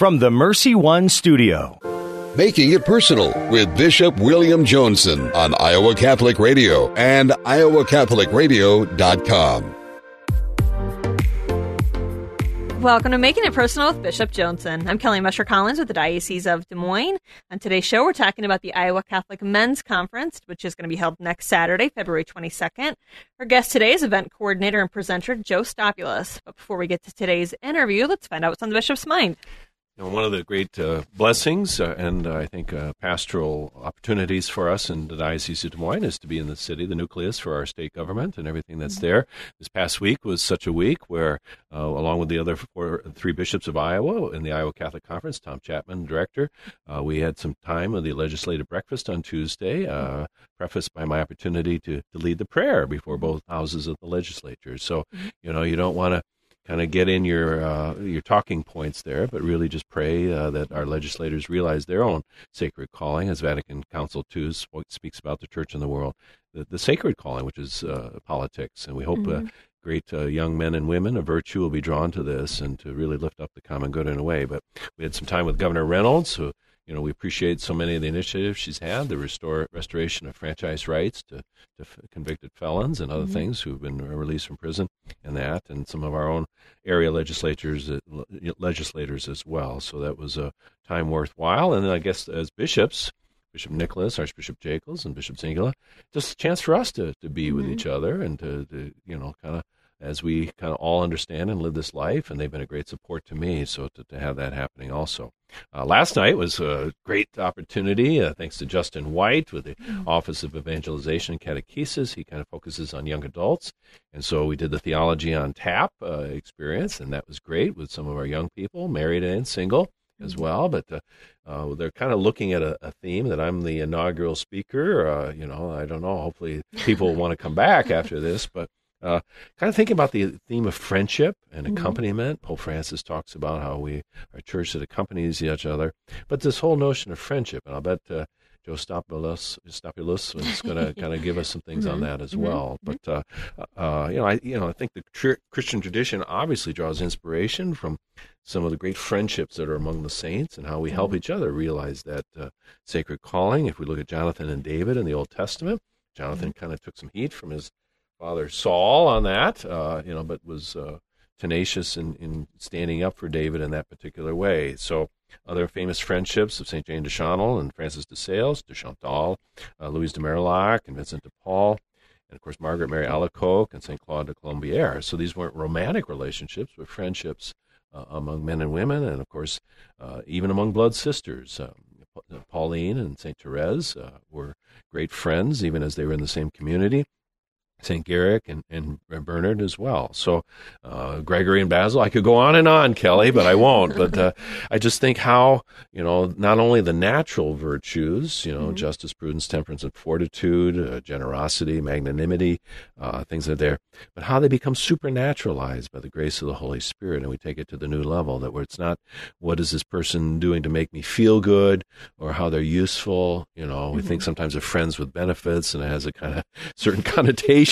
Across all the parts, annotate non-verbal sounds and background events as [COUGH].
from the Mercy One studio. Making It Personal with Bishop William Joensen on Iowa Catholic Radio and iowacatholicradio.com. Welcome to Making It Personal with Bishop Joensen. I'm Kelly Mescher Collins with the Diocese of Des Moines. On today's show, we're talking about the Iowa Catholic Men's Conference, which is going to be held next Saturday, February 22nd. Our guest today is event coordinator and presenter Joe Stopulus. But before we get to today's interview, let's find out what's on the bishop's mind one of the great uh, blessings uh, and uh, I think uh, pastoral opportunities for us in the Diocese of Des Moines is to be in the city, the nucleus for our state government and everything that's mm-hmm. there. This past week was such a week where, uh, along with the other four, three bishops of Iowa in the Iowa Catholic Conference, Tom Chapman, director, uh, we had some time of the legislative breakfast on Tuesday, mm-hmm. prefaced by my opportunity to, to lead the prayer before both houses of the legislature. So, mm-hmm. you know, you don't want to kind of get in your uh, your talking points there, but really just pray uh, that our legislators realize their own sacred calling, as Vatican Council II speaks about the church in the world, the, the sacred calling, which is uh, politics, and we hope. Uh, mm-hmm. Great uh, young men and women of virtue will be drawn to this and to really lift up the common good in a way. But we had some time with Governor Reynolds, who you know, we appreciate so many of the initiatives she's had, the restore, restoration of franchise rights to, to convicted felons and other mm-hmm. things who've been released from prison, and that, and some of our own area legislatures, uh, legislators as well. So that was a time worthwhile. And then I guess as bishops, Bishop Nickless, Archbishop Jackels, and Bishop Zinkula, just a chance for us to, to be mm-hmm. with each other and to, to you know, kind of as we kind of all understand and live this life, and they've been a great support to me. So to, to have that happening also. Uh, last night was a great opportunity, uh, thanks to Justin White with the mm-hmm. Office of Evangelization and Catechesis. He kind of focuses on young adults. And so we did the Theology on Tap uh, experience, and that was great with some of our young people, married and single as mm-hmm. well. But uh, uh, they're kind of looking at a, a, theme that I'm the inaugural speaker. Uh, you know, I don't know. Hopefully, people want to come back after this. But uh, kind of thinking about the theme of friendship and mm-hmm. accompaniment. Pope Francis talks about how we are a church that accompanies each other, but this whole notion of friendship, and I'll bet uh, Joe Stopulus, Stopulus is going [LAUGHS] to kind of give us some things mm-hmm. on that as mm-hmm. well. Mm-hmm. But uh, uh, you know, I you know, I think the tr- Christian tradition obviously draws inspiration from some of the great friendships that are among the saints and how we help mm-hmm. each other realize that uh, sacred calling. If we look at Jonathan and David in the Old Testament, Jonathan mm-hmm. kind of took some heat from his Father Saul on that, uh, you know, but was uh, tenacious in, in standing up for David in that particular way. So other famous friendships of St. Jane de Chantal and Francis de Sales, de Chantal, uh, Louise de Marillac and Vincent de Paul, and of course Margaret Mary Alacoque and St. Claude de Colombières. So these weren't romantic relationships, but friendships uh, among men and women, and of course uh, even among blood sisters. Um, Pauline and St. Therese uh, were great friends, even as they were in the same community. St. Garrick and, and Bernard as well. So uh, Gregory and Basil, I could go on and on, Kelly, but I won't. but uh, I just think how, you know, not only the natural virtues, you know, mm-hmm. justice, prudence, temperance, and fortitude, uh, generosity, magnanimity, uh, things are there, but how they become supernaturalized by the grace of the Holy Spirit. And we take it to the new level that where it's not what is this person doing to make me feel good or how they're useful. You know, we mm-hmm. think sometimes of friends with benefits and it has a kind of [LAUGHS] certain connotation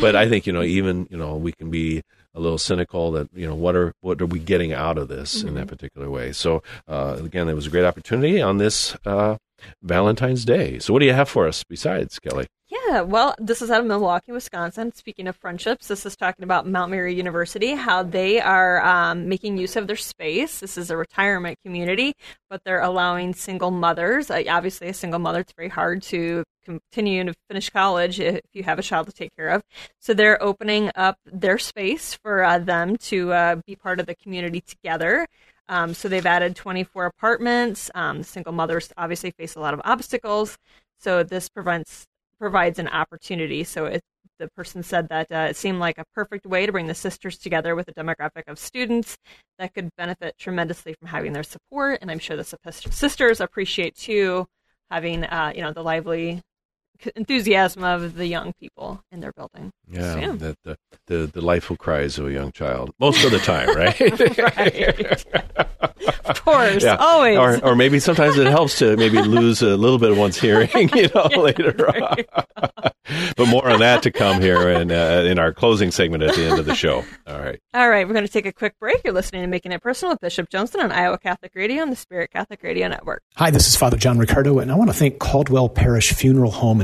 but I think you know even you know we can be a little cynical that you know what are what are we getting out of this mm-hmm. in that particular way. So uh, again, it was a great opportunity on this uh, Valentine's Day. So what do you have for us besides Kelly? Yeah, well, this is out of Milwaukee, Wisconsin. Speaking of friendships, this is talking about Mount Mary University, how they are um, making use of their space. This is a retirement community, but they're allowing single mothers. Uh, obviously, a single mother, it's very hard to continue to finish college if you have a child to take care of. So they're opening up their space for uh, them to uh, be part of the community together. Um, so they've added 24 apartments. Um, single mothers obviously face a lot of obstacles. So this prevents provides an opportunity. So it, the person said that uh, it seemed like a perfect way to bring the sisters together with a demographic of students that could benefit tremendously from having their support. And I'm sure the sisters appreciate too having uh, you know the lively enthusiasm of the young people in their building. Yeah, so, yeah. The, the, the delightful cries of a young child most of the time, right? [LAUGHS] right. [LAUGHS] of course, yeah. always. Or, or maybe sometimes it helps to maybe lose a little bit of one's hearing, you know, [LAUGHS] yeah, later on. but more on that to come here in, uh, in our closing segment at the end of the show. All right. All right, we're going to take a quick break. You're listening to Making It Personal with Bishop Joensen on Iowa Catholic Radio and the Spirit Catholic Radio Network. Hi, this is Father John Riccardo, and I want to thank Caldwell Parrish Funeral Home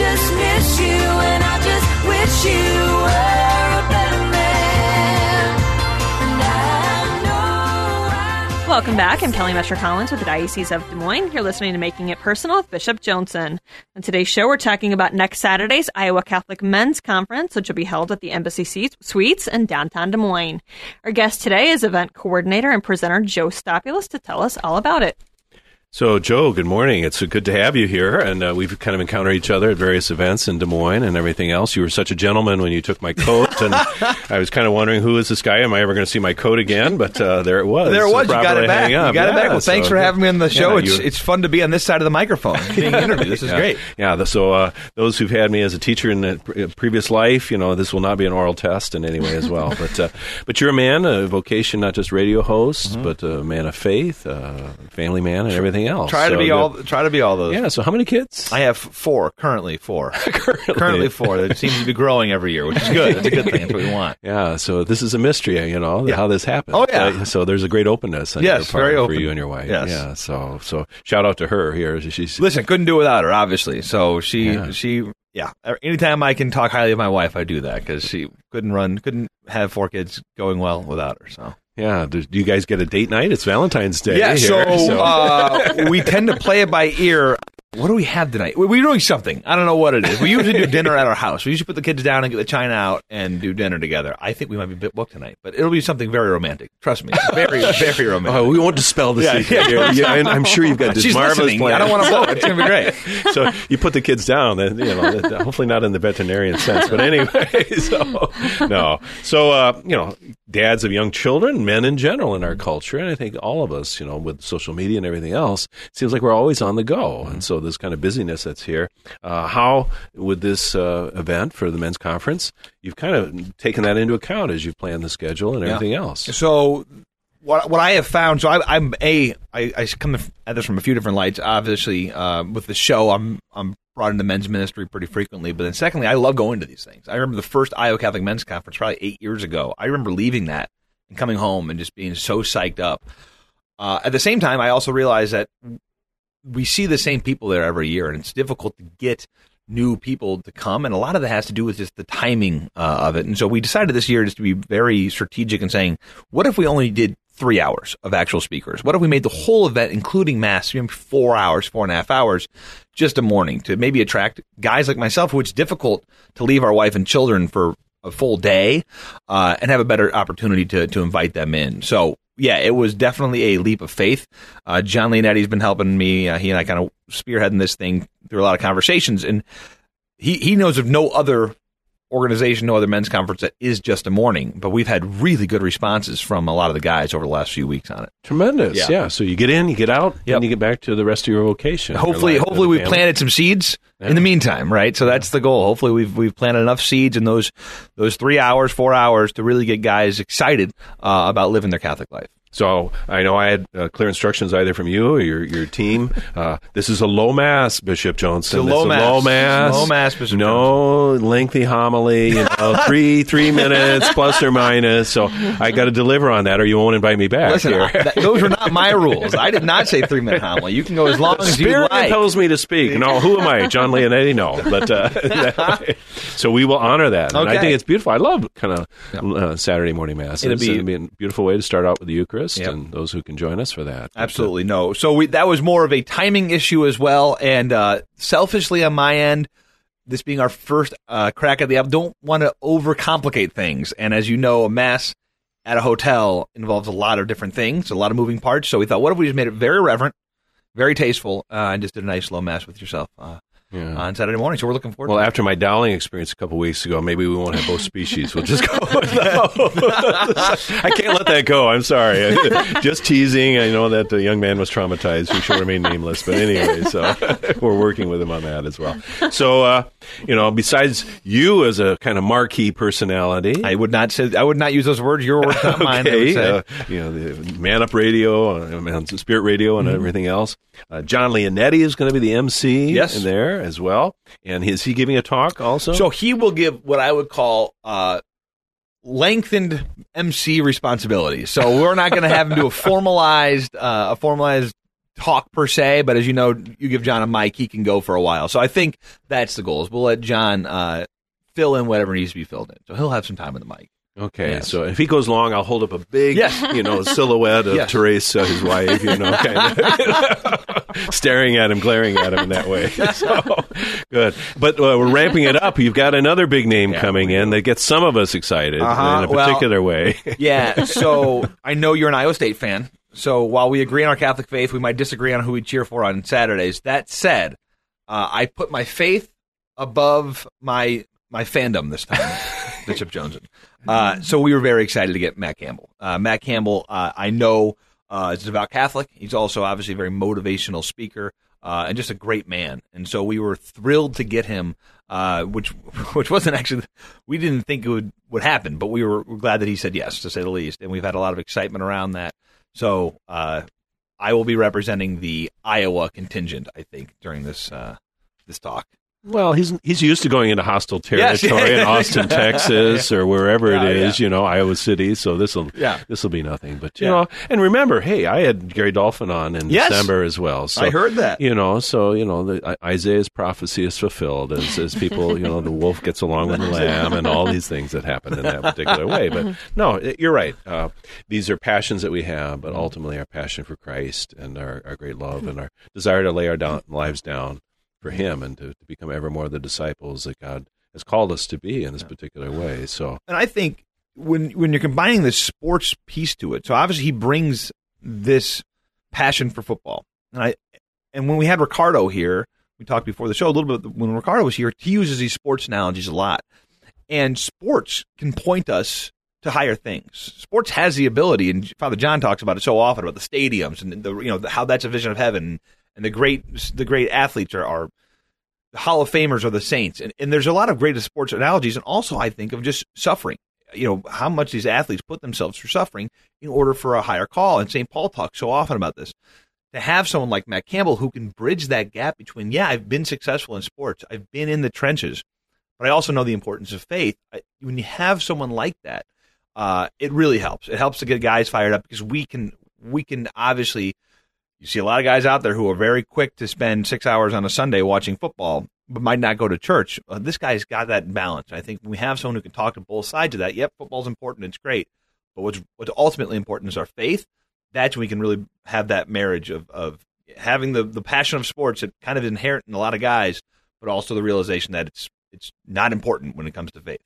Just miss you and I just wish you were a better man. I I Welcome back. I'm Kelly Mescher Collins with the Diocese of Des Moines. You're listening to Making It Personal with Bishop Joensen. On today's show, we're talking about next Saturday's Iowa Catholic Men's Conference, which will be held at the Embassy Suites- Suites in downtown Des Moines. Our guest today is event coordinator and presenter Joe Stopulus to tell us all about it. So, Joe, good morning. It's good to have you here, and uh, we've kind of encountered each other at various events in Des Moines and everything else. You were such a gentleman when you took my coat, and [LAUGHS] I was kind of wondering who is this guy? Am I ever going to see my coat again? But uh, there it was. There it was. You got it back. You got it back. Well, thanks so- for having me on the show. Yeah, it's it's fun to be on this side of the microphone, [LAUGHS] being interviewed. This is yeah. great. Yeah. So uh, those who've had me as a teacher in a pre- previous life, you know, this will not be an oral test in any way as well. but uh, [LAUGHS] but you're a man, a vocation, not just radio host, Mm-hmm. but a man of faith, uh, family man, and everything else. Try to So be all. Try to be all those. Yeah. So how many kids? I have four currently. Four [LAUGHS] Currently. four. That seems to be growing every year, which is good. That's a good thing. That's what we want. [LAUGHS] Yeah, so this is a mystery, you know, Yeah. how this happened. Oh, yeah. So there's a great openness on Yes, very for you and your wife. Yes. Yeah, so so shout out to her here. She's Listen, couldn't do without her, obviously. So she Yeah. she yeah. Anytime I can talk highly of my wife, I do that because she couldn't run, couldn't have four kids going well without her. So yeah. Do you guys get a date night? It's Valentine's Day. Yeah, here, so, Uh, we tend to play it by ear. What do we have tonight? We- We're doing something. I don't know what it is. We usually do dinner at our house. We usually put the kids down and get the china out and do dinner together. I think we might be a bit booked tonight, but it'll be something very romantic. Trust me, very, [LAUGHS] very romantic. Oh, we won't dispel the Yeah, secret yeah. here. Yeah, and I'm sure you've got this She's marvelous plan. I don't want to blow it. It's going to be great. [LAUGHS] so you put the kids down, then you know, hopefully not in the veterinarian sense, but anyway. [LAUGHS] So no, so uh, you know, dads of young children, men in general in our culture, and I think all of us, you know, with social media and everything else, it seems like we're always on the go, and so this kind of busyness that's here. Uh, how would this uh, event for the men's conference, you've kind of taken that into account as you've planned the schedule and Yeah. everything else. So what what I have found, so I, I'm a I, I come at this from a few different lights. Obviously, uh, with the show, I'm I'm brought into men's ministry pretty frequently. But then, secondly, I love going to these things. I remember the first Iowa Catholic Men's Conference, probably eight years ago. I remember leaving that and coming home and just being so psyched up. Uh, at the same time, I also realized that we see the same people there every year, and it's difficult to get new people to come, and a lot of that has to do with just the timing uh, of it. And so we decided this year just to be very strategic and saying, what if we only did three hours of actual speakers? What if we made the whole event, including mass, four hours, four and a half hours, just a morning to maybe attract guys like myself, who it's difficult to leave our wife and children for a full day uh, and have a better opportunity to to invite them in. So yeah, it was definitely a leap of faith. Uh, John Leonetti's been helping me. Uh, he and I kind of spearheading this thing through a lot of conversations, and he he knows of no other organization, no other men's conference that is just a morning. But we've had really good responses from a lot of the guys over the last few weeks on it. Tremendous, Yeah. yeah. So you get in, you get out, Yep. and you get back to the rest of your vocation. hopefully, life hopefully we've planted some seeds in the meantime, right? So that's the goal. Hopefully we've we've planted enough seeds in those those three hours, four hours to really get guys excited uh, about living their Catholic life. So I know I had uh, clear instructions either from you or your your team. Uh, this is a low mass, Bishop Joensen. It's a low mass. low mass. Low mass, Bishop No lengthy homily. You know, [LAUGHS] three three minutes plus or minus. So I got to deliver on that, or you won't invite me back. Listen, here. I- that- those were not my rules. I did not say three minute homily. You can go as long as you Spirit like. tells me to speak. No, who am I? John Leonetti? No, but uh, [LAUGHS] so we will honor that. And I think it's beautiful. I love kind of uh, Saturday morning masses. It'll be- It'll be a beautiful way to start out with the Eucharist, Yep. and those who can join us for that. Absolutely no. So we, that was more of a timing issue as well, and uh, selfishly on my end, this being our first uh, crack at the app, don't want to overcomplicate things. And as you know, a mass at a hotel involves a lot of different things, a lot of moving parts. So we thought, what if we just made it very reverent, very tasteful, uh, and just did a nice slow mass with yourself uh, Yeah. on Saturday morning. So we're looking forward. Well, to it. after my Dowling experience a couple weeks ago, maybe we won't have both species. We'll just go. [LAUGHS] [LAUGHS] I can't let that go. I'm sorry. [LAUGHS] just teasing. I know that the young man was traumatized. He shall remain nameless. But anyway, so we're working with him on that as well. So, uh, you know, besides you as a kind of marquee personality, I would not say I would not use those words. Your words, not mine. Okay, uh, you know, the Man Up Radio, uh, Spirit Radio, and everything else. Uh, John Leonetti is going to be the MC Yes. in there as well. And is he giving a talk also? So he will give what I would call uh, lengthened MC responsibilities. So we're not going to have him do a [LAUGHS] formalized uh, a formalized talk per se, but as you know, you give John a mic, he can go for a while. So I think that's the goal. Is we'll let John uh, fill in whatever needs to be filled in. So he'll have some time with the mic. Okay, Yes. so if he goes long, I'll hold up a big, Yes. you know, silhouette of [LAUGHS] Yes. Teresa, his wife, you know, [LAUGHS] kind of [LAUGHS] staring at him, glaring at him in that way. [LAUGHS] So, good. But uh, we're ramping it up. You've got another big name Yeah, coming in that gets some of us excited Uh-huh. in a Well- particular way. [LAUGHS] Yeah. So I know you're an Iowa State fan. So while we agree on our Catholic faith, we might disagree on who we cheer for on Saturdays. That said, uh, I put my faith above my my fandom this time, Bishop Joensen. Uh, so we were very excited to get Matt Campbell. Uh, Matt Campbell, uh, I know, uh, a devout Catholic. He's also obviously a very motivational speaker uh, and just a great man. And so we were thrilled to get him, uh, which [LAUGHS] which wasn't actually we didn't think it would would happen, but we were, we're glad that he said yes, to say the least. And we've had a lot of excitement around that. So uh, I will be representing the Iowa contingent, I think, during this uh, this talk. Well, he's he's used to going into hostile [LAUGHS] Yes. territory in [LAUGHS] Austin, Texas, or wherever Yeah, it is, yeah. you know, Iowa City. So this will Yeah. this will be nothing. But you know, and remember, hey, I had Gary Dolphin on in Yes. December as well. So I heard that. You know, so you know, the, Isaiah's prophecy is fulfilled as as people, you know, the wolf gets along with the [LAUGHS] lamb, and all these things that happen in that particular way. But no, you're right. Uh, these are passions that we have, but ultimately our passion for Christ and our, our great love and our desire to lay our down, lives down for Him and to, to become ever more the disciples that God has called us to be in this particular way. So and I think when when you're combining the sports piece to it, so obviously he brings this passion for football, and I and when we had Riccardo here, we talked before the show a little bit. When Riccardo was here, he uses these sports analogies a lot, and sports can point us to higher things. Sports has the ability, and Father John talks about it so often about the stadiums and the you know how that's a vision of heaven, and the great the great athletes are. are the Hall of Famers are the saints, and, and there's a lot of great sports analogies, and also I think of just suffering. You know how much these athletes put themselves through suffering in order for a higher call, and St. Paul talks so often about this. To have someone like Matt Campbell who can bridge that gap between, yeah, I've been successful in sports, I've been in the trenches, but I also know the importance of faith. I, when you have someone like that, uh, it really helps. It helps to get guys fired up because we can we can obviously you see a lot of guys out there who are very quick to spend six hours on a Sunday watching football, but might not go to church. Uh, this guy's got that balance. I think we have someone who can talk to both sides of that. Yep, football's important; it's great, but what's what's ultimately important is our faith. That's when we can really have that marriage of of having the the passion of sports that kind of inherent in a lot of guys, but also the realization that it's it's not important when it comes to faith.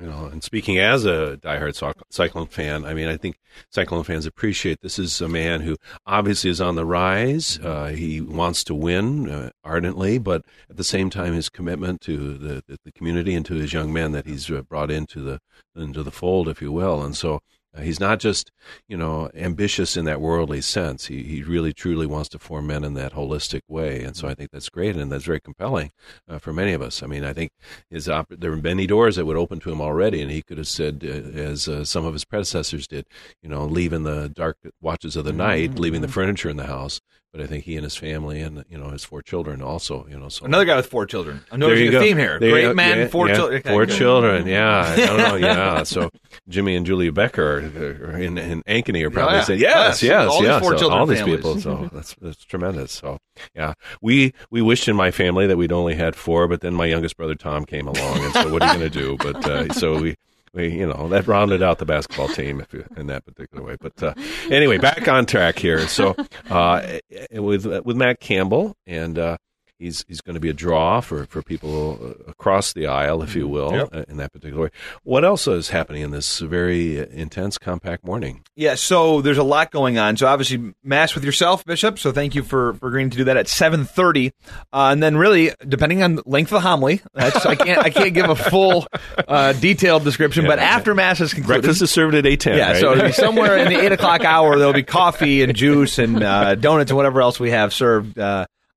You know, and speaking as a diehard Cyclone fan, I mean, I think Cyclone fans appreciate this is a man who obviously is on the rise. Uh, he wants to win uh, ardently, but at the same time, his commitment to the, the, community and to his young men that he's uh, brought into the into the fold, if you will. And so, he's not just, you know, ambitious in that worldly sense. He he really truly wants to form men in that holistic way, and so I think that's great and that's very compelling uh, for many of us. I mean, I think his op- there were many doors that would open to him already, and he could have said, uh, as uh, some of his predecessors did, you know, leave in the dark watches of the night, leaving the furniture in the house. But I think he and his family and you know his four children also, you know, so Another guy with four children. I'm noticing you a go. theme here. There Great go. man, Yeah, four yeah. children. Four children. Yeah, I don't know. Yeah. So Jimmy and Julia Becker in, in Ankeny are probably Oh, yeah. saying yes, Yes. yes, All these four So children all these families. people. So that's that's tremendous. So yeah, we we wished in my family that we'd only had four, but then my youngest brother Tom came along, and so what are you going to do? But uh, so we. We, you know, that rounded out the basketball team you, in that particular way. But uh, anyway, back on track here. So uh, with with Matt Campbell, and uh, he's he's going to be a draw for, for people uh, across the aisle, if you will, Yep. uh, in that particular way. What else is happening in this very uh, intense, compact morning? Yeah, so there's a lot going on. So obviously, mass with yourself, Bishop. So thank you for, for agreeing to do that at 7:30, uh, and then really, depending on length of the homily, that's, I can't I can't give a full uh, detailed description. but after mass is concluded, Breakfast is served at eight ten. yeah, right? so it'll be [LAUGHS] somewhere in the eight o'clock hour. There'll be coffee and juice and uh, donuts and whatever else we have served.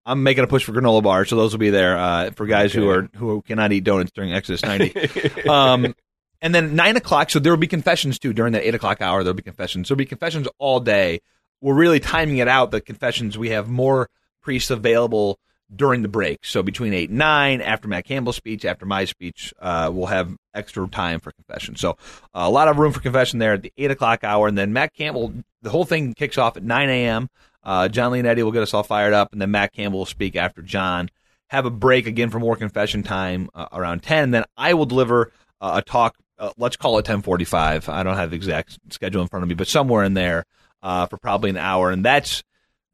I'm making a push for granola bars, so those will be there uh, for guys who are who cannot eat donuts during Exodus [LAUGHS] 90. um, and then nine o'clock, so there will be confessions too during that eight o'clock hour. There'll be confessions. There'll be confessions all day. We're really timing it out. The confessions we have more priests available during the break. So between eight and nine, after Matt Campbell's speech, after my speech, uh, we'll have extra time for confession. So uh, a lot of room for confession there at the eight o'clock hour, and then Matt Campbell. The whole thing kicks off at nine a.m. Uh, John Leonetti will get us all fired up, and then Matt Campbell will speak after John. Have a break again for more confession time uh, around ten. Then I will deliver uh, a talk. Uh, let's call it ten forty-five. I don't have the exact schedule in front of me, but somewhere in there uh, for probably an hour, and that's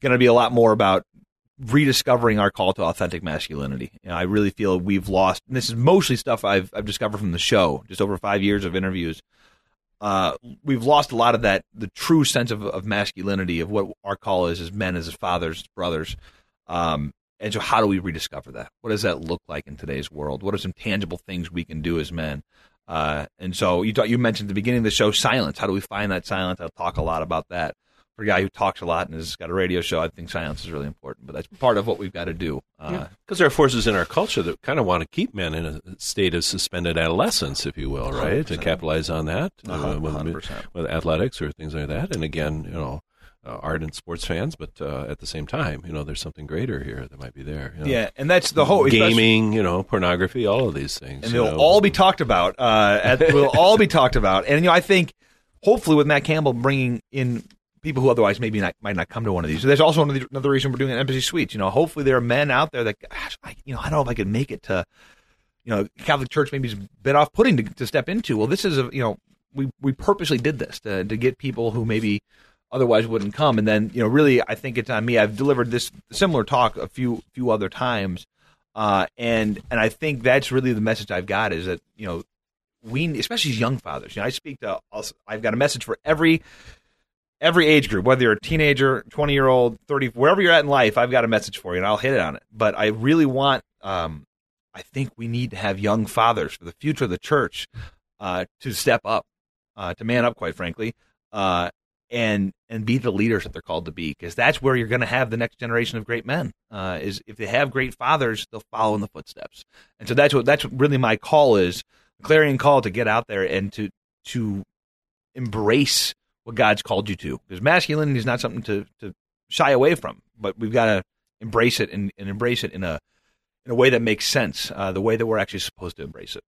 going to be a lot more about rediscovering our call to authentic masculinity. You know, I really feel we've lost. This is mostly stuff I've I've discovered from the show, just over five years of interviews. Uh, we've lost a lot of that, the true sense of, of masculinity, of what our call is as men, as fathers, brothers. Um, and so, how do we rediscover that? What does that look like in today's world? What are some tangible things we can do as men? Uh, and so, you you mentioned at the beginning of the show silence. How do we find that silence? I'll talk a lot about that for a guy who talks a lot and has got a radio show, I think silence is really important. But that's part of what we've got to do. Uh, Because there are forces in our culture that kind of want to keep men in a state of suspended adolescence, if you will, right? To capitalize on that uh, with, with athletics or things like that. And again, you know, uh, ardent sports fans, but uh, at the same time, you know, there's something greater here that might be there. you know. yeah, and that's the whole especially- gaming, you know, pornography, all of these things. and you they'll know. all be talked about. Uh, at, will all be talked about, and you know, I think hopefully with Matt Campbell bringing in people who otherwise maybe not, might not come to one of these. So there's also another, reason we're doing an Embassy Suites. You know, hopefully there are men out there that, gosh, I, you know, I don't know if I could make it to, you know, Catholic Church maybe is a bit off putting to, to step into. Well, this is a, you know, we we purposely did this to to get people who maybe otherwise wouldn't come. And then, you know, really, I think it's on me. I've delivered this similar talk a few few other times, uh, and and I think that's really the message I've got is that you know we, especially young fathers, you know, I speak to. I've got a message for every every age group, whether you're a teenager, twenty year old, thirty, wherever you're at in life. I've got a message for you, and I'll hit it on it. But I really want. Um, I think we need to have young fathers for the future of the church uh, to step up, uh, to man up, quite frankly, uh, and and be the leaders that they're called to be, because that's where you're going to have the next generation of great men. Uh, is if they have great fathers, they'll follow in the footsteps, and so that's what that's what really my call is, clarion call to get out there and to to embrace what God's called you to, because masculinity is not something to to shy away from, but we've got to embrace it and, and embrace it in a in a way that makes sense, uh, the way that we're actually supposed to embrace it.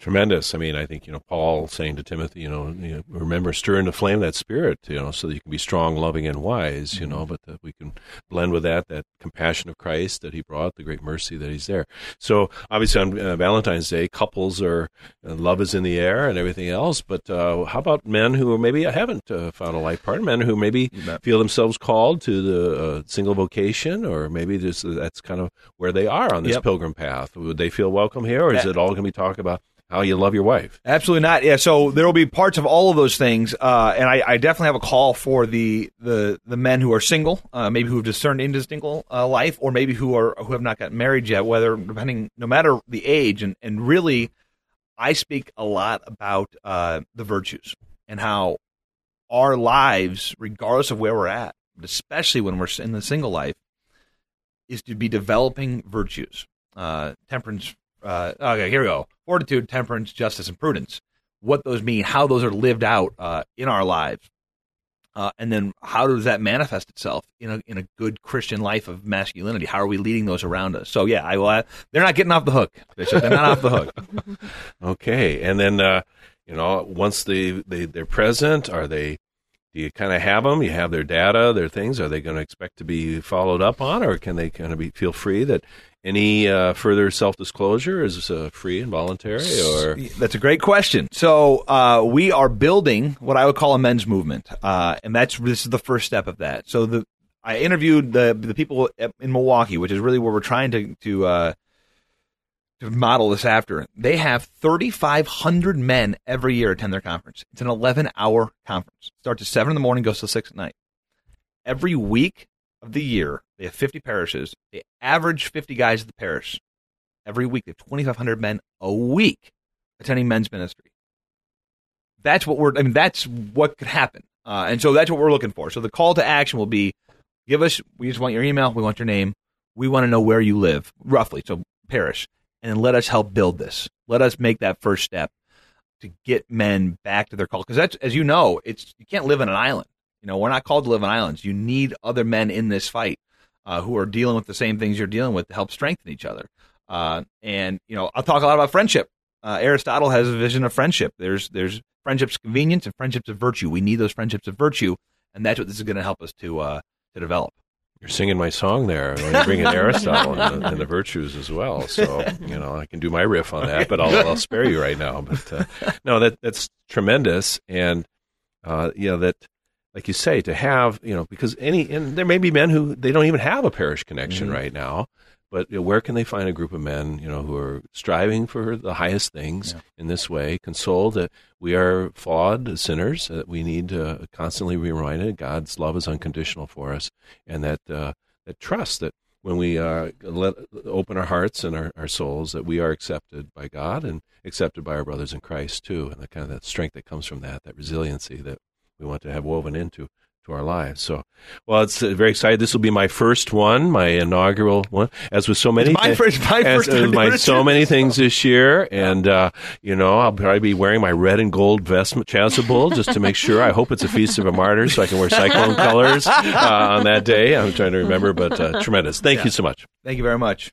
Tremendous. I mean, I think you know Paul saying to Timothy, you know, you know, remember stir into flame that spirit, you know, so that you can be strong, loving, and wise, you know, but that we can blend with that that compassion of Christ that He brought, the great mercy that He's there. So obviously on uh, Valentine's Day, couples are uh, love is in the air and everything else. But uh, how about men who maybe haven't uh, found a life partner, men who maybe feel themselves called to the uh, single vocation, or maybe just that's kind of where they are on this Yep. pilgrim path. Would they feel welcome here, or is Yeah. it all going to be talk about? How you love your wife? Absolutely not. Yeah, so there will be parts of all of those things, uh, and I, I definitely have a call for the the, the men who are single, uh, maybe who have discerned into single uh, life, or maybe who are who have not gotten married yet. Whether depending, no matter the age, and and really, I speak a lot about uh, the virtues and how our lives, regardless of where we're at, especially when we're in the single life, is to be developing virtues, uh, temperance. Uh, okay, here we go: fortitude, temperance, justice, and prudence. What those mean, how those are lived out uh, in our lives, uh, and then how does that manifest itself in a in a good Christian life of masculinity? How are we leading those around us? So yeah, I will. they're not getting off the hook, Bishop. They're not off the hook. [LAUGHS] Okay, and then uh, you know once they they they're present, are they? Do you kind of have them? You have their data, their things. Are they going to expect to be followed up on, or can they kind of be feel free that any uh, further self disclosure is uh, free and voluntary? Or That's a great question. So uh, we are building what I would call a men's movement, uh, and that's this is the first step of that. So the I interviewed the the people in Milwaukee, which is really where we're trying to to uh, to model this after. They have 3,500 men every year attend their conference. It's an 11 hour conference. Starts at seven in the morning, goes till six at night. Every week of the year, they have 50 parishes. They average 50 guys at the parish every week. They have 2,500 men a week attending men's ministry. That's what we're. I mean, that's what could happen, uh, and so that's what we're looking for. So the call to action will be: give us. We just want your email. We want your name. We want to know where you live, roughly. So parish, and then let us help build this. Let us make that first step to get men back to their call. Because that's, as you know, it's you can't live in an island. You know, we're not called to live on islands. You need other men in this fight uh, who are dealing with the same things you're dealing with to help strengthen each other. Uh, and you know, I'll talk a lot about friendship. Uh, Aristotle has a vision of friendship. There's there's friendships convenience and friendships of virtue. We need those friendships of virtue, and that's what this is going to help us to uh, to develop. you're singing my song there. You bring in Aristotle and the, and the virtues as well. So you know I can do my riff on that, but I'll, I'll spare you right now. But uh, no, that that's tremendous, and uh, you know that. Like you say, to have you know, because any and there may be men who they don't even have a parish connection right now, but you know, where can they find a group of men you know who are striving for the highest things in this way, consoled that we are flawed sinners, that we need to constantly be reminded God's love is unconditional for us, and that uh, that trust that when we uh, let open our hearts and our, our souls, that we are accepted by God and accepted by our brothers in Christ too, and the kind of that strength that comes from that, that resiliency that we want to have woven into to our lives. So, well, it's uh, very excited. This will be my first one, my inaugural one, as with so many. It's my thi- first- my as, first as my, so many things this year, [LAUGHS] and uh, you know, I'll probably be wearing my red and gold vestment, chasuble, just to make sure. I hope it's a feast of a martyr, so I can wear cyclone [LAUGHS] colors uh, on that day. I'm trying to remember, but uh, tremendous. Thank you so much. Thank you very much.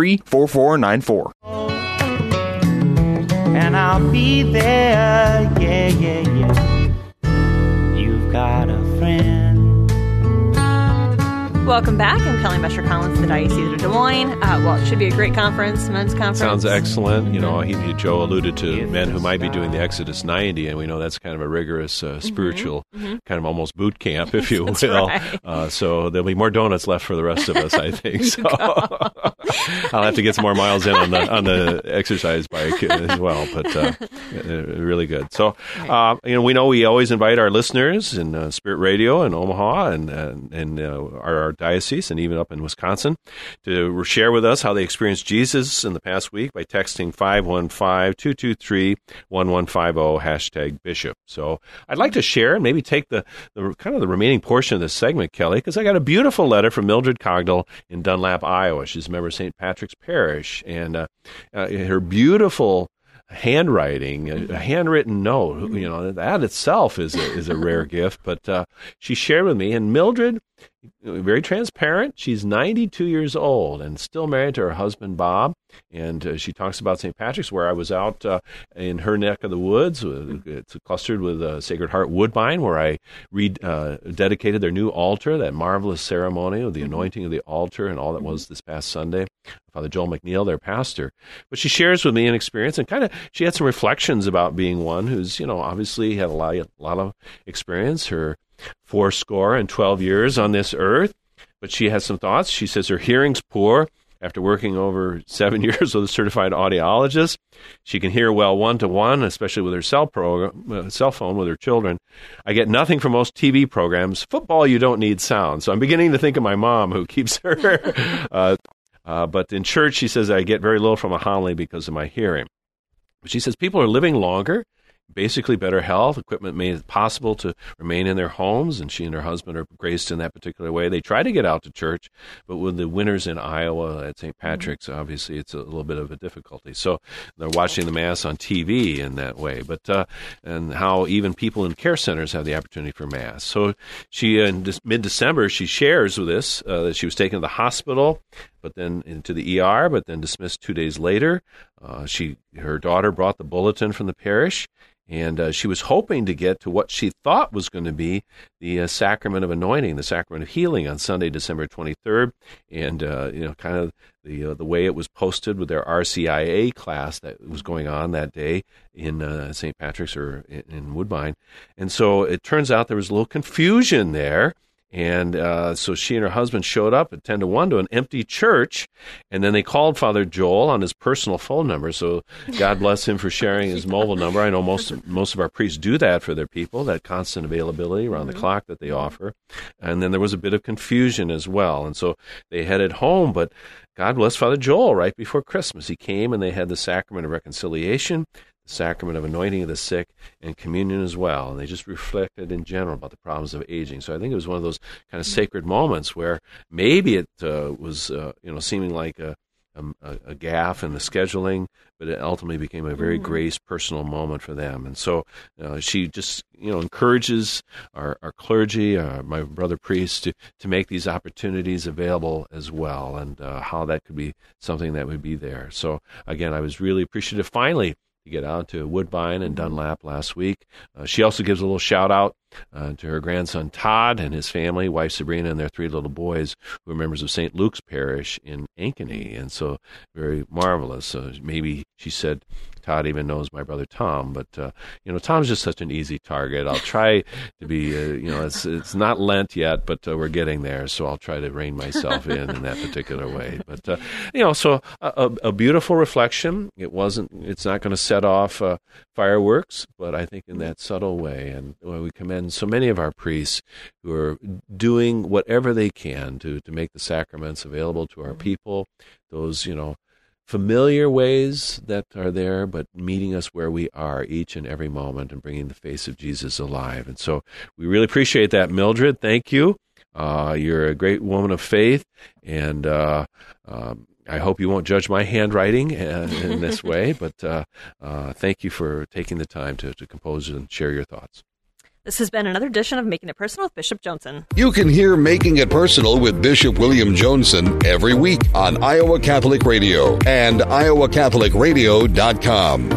515-963-4494. and I'll be there. Yeah, yeah, yeah. You've got a friend. Welcome back. I'm Kelly Mescher Collins, the Diocese of Des Moines. Uh, well, it should be a great conference, men's conference. Sounds excellent. You know, he, he- Joe alluded to men who might be doing the Exodus 90, and we know that's kind of a rigorous uh, spiritual, kind of almost boot camp, [LAUGHS] if you will. right. Uh, so there'll be more donuts left for the rest of us, I [LAUGHS] think. So [LAUGHS] I'll have to get some more miles in on the on the exercise bike as well. But uh, uh, really good. So uh, you know, we know we always invite our listeners in uh, Spirit Radio in Omaha and and, and uh, our diocese and even up in Wisconsin to share with us how they experienced Jesus in the past week by texting 515-223-1150 hashtag bishop. So I'd like to share and maybe take the, the kind of the remaining portion of this segment, Kelly, because I got a beautiful letter from Mildred Cogdell in Dunlap, Iowa. She's a member of St. Patrick's Parish, and uh, uh, her beautiful handwriting, a, handwritten note. You know that itself is a, is a rare gift. But uh, she shared with me, and Mildred, very transparent. She's 92 years old and still married to her husband Bob. And uh, she talks about St. Patrick's, where I was out uh, in her neck of the woods. Uh, It's clustered with uh, Sacred Heart Woodbine, where I re- uh, dedicated their new altar, that marvelous ceremony of the anointing of the altar, and all that was this past Sunday. Father Joel McNeil, their pastor. But she shares with me an experience and kind of she had some reflections about being one who's, you know, obviously had a lot, a lot of experience, her four score and 12 years on this earth. But she has some thoughts. She says her hearing's poor after working over seven [LAUGHS] years with a certified audiologist. She can hear well one to one, especially with her cell program, uh, cell phone with her children. I get nothing from most TV programs. Football, you don't need sound. So I'm beginning to think of my mom who [LAUGHS] keeps her. uh, uh, but in church, she says I get very little from a homily because of my hearing. But she says people are living longer, basically better health. Equipment made it possible to remain in their homes, and she and her husband are graced in that particular way. They try to get out to church, but with the winters in Iowa at St. Patrick's, obviously it's a little bit of a difficulty. So they're watching the mass on TV in that way. But uh, and how even people in care centers have the opportunity for mass. So she in mid December she shares with us uh, that she was taken to the hospital but then into the ER, but then dismissed two days later. Uh, she, her daughter brought the bulletin from the parish, and uh, she was hoping to get to what she thought was going to be the uh, sacrament of anointing, the sacrament of healing on Sunday, December 23rd, and uh, you know, kind of the uh, the way it was posted with their RCIA class that was going on that day in uh, St. Patrick's or in, in Woodbine, and so it turns out there was a little confusion there. And uh, so she and her husband showed up at 10 to 1 to an empty church. And then they called Father Joel on his personal phone number. So God bless him for sharing his mobile number. I know most, most of our priests do that for their people, that constant availability around the clock that they offer. And then there was a bit of confusion as well. And so they headed home. But God bless Father Joel right before Christmas. He came and they had the sacrament of reconciliation sacrament of anointing of the sick, and communion as well. And they just reflected in general about the problems of aging. So I think it was one of those kind of sacred moments where maybe it uh, was, uh, you know, seeming like a, a, a gaffe in the scheduling, but it ultimately became a very grace personal moment for them. And so uh, she just, you know, encourages our, our clergy, uh, my brother priests, to, to make these opportunities available as well, and uh, how that could be something that would be there. So again, I was really appreciative. Finally, to get out to Woodbine and Dunlap last week. Uh, she also gives a little shout out uh, to her grandson Todd and his family, wife Sabrina, and their three little boys who are members of St. Luke's Parish in Ankeny. And so, very marvelous. So maybe she said Todd even knows my brother Tom, but uh, you know Tom's just such an easy target. I'll try to be, uh, you know, it's it's not Lent yet, but uh, we're getting there, so I'll try to rein myself in in that particular way. But uh, you know, so a, a, beautiful reflection. It wasn't. It's not going to set off uh, fireworks, but I think in that subtle way, and we commend so many of our priests who are doing whatever they can to to make the sacraments available to our people. Those you know familiar ways that are there, but meeting us where we are each and every moment and bringing the face of Jesus alive. And so we really appreciate that, Mildred. Thank you. Uh, you're a great woman of faith, and uh, um, I hope you won't judge my handwriting uh, in this way, but uh, uh, thank you for taking the time to, to compose and share your thoughts. This has been another edition of Making It Personal with Bishop Joensen. You can hear Making It Personal with Bishop William Joensen every week on Iowa Catholic Radio and iowacatholicradio.com.